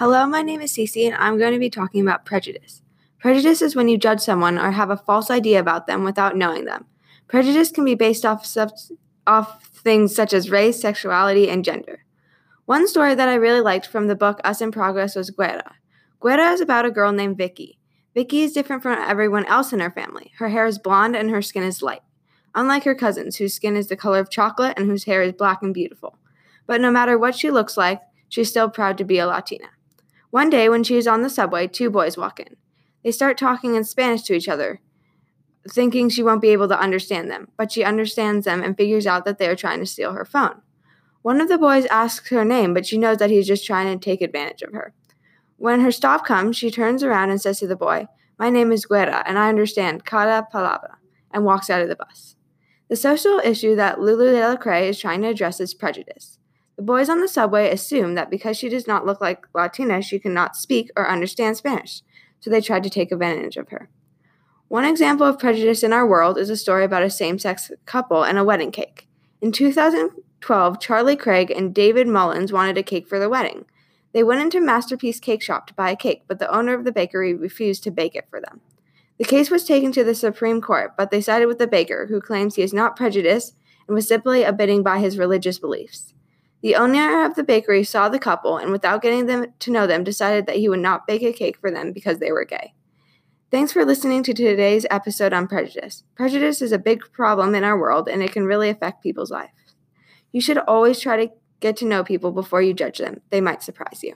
Hello, my name is Cici, and I'm going to be talking about prejudice. Prejudice is when you judge someone or have a false idea about them without knowing them. Prejudice can be based off, sub- off things such as race, sexuality, and gender. One story that I really liked from the book Us in Progress was Guera. Guera is about a girl named Vicky. Vicky is different from everyone else in her family. Her hair is blonde and her skin is light, unlike her cousins, whose skin is the color of chocolate and whose hair is black and beautiful. But no matter what she looks like, she's still proud to be a Latina. One day, when she is on the subway, two boys walk in. They start talking in Spanish to each other, thinking she won't be able to understand them, but she understands them and figures out that they are trying to steal her phone. One of the boys asks her name, but she knows that he's just trying to take advantage of her. When her stop comes, she turns around and says to the boy, My name is Guera, and I understand cada palabra, and walks out of the bus. The social issue that Lulu Delacre is trying to address is prejudice. The boys on the subway assume that because she does not look like Latina, she cannot speak or understand Spanish, so they tried to take advantage of her. One example of prejudice in our world is a story about a same sex couple and a wedding cake. In 2012, Charlie Craig and David Mullins wanted a cake for their wedding. They went into Masterpiece Cake Shop to buy a cake, but the owner of the bakery refused to bake it for them. The case was taken to the Supreme Court, but they sided with the baker, who claims he is not prejudiced and was simply abiding by his religious beliefs. The owner of the bakery saw the couple and, without getting them to know them, decided that he would not bake a cake for them because they were gay. Thanks for listening to today's episode on prejudice. Prejudice is a big problem in our world and it can really affect people's lives. You should always try to get to know people before you judge them. They might surprise you.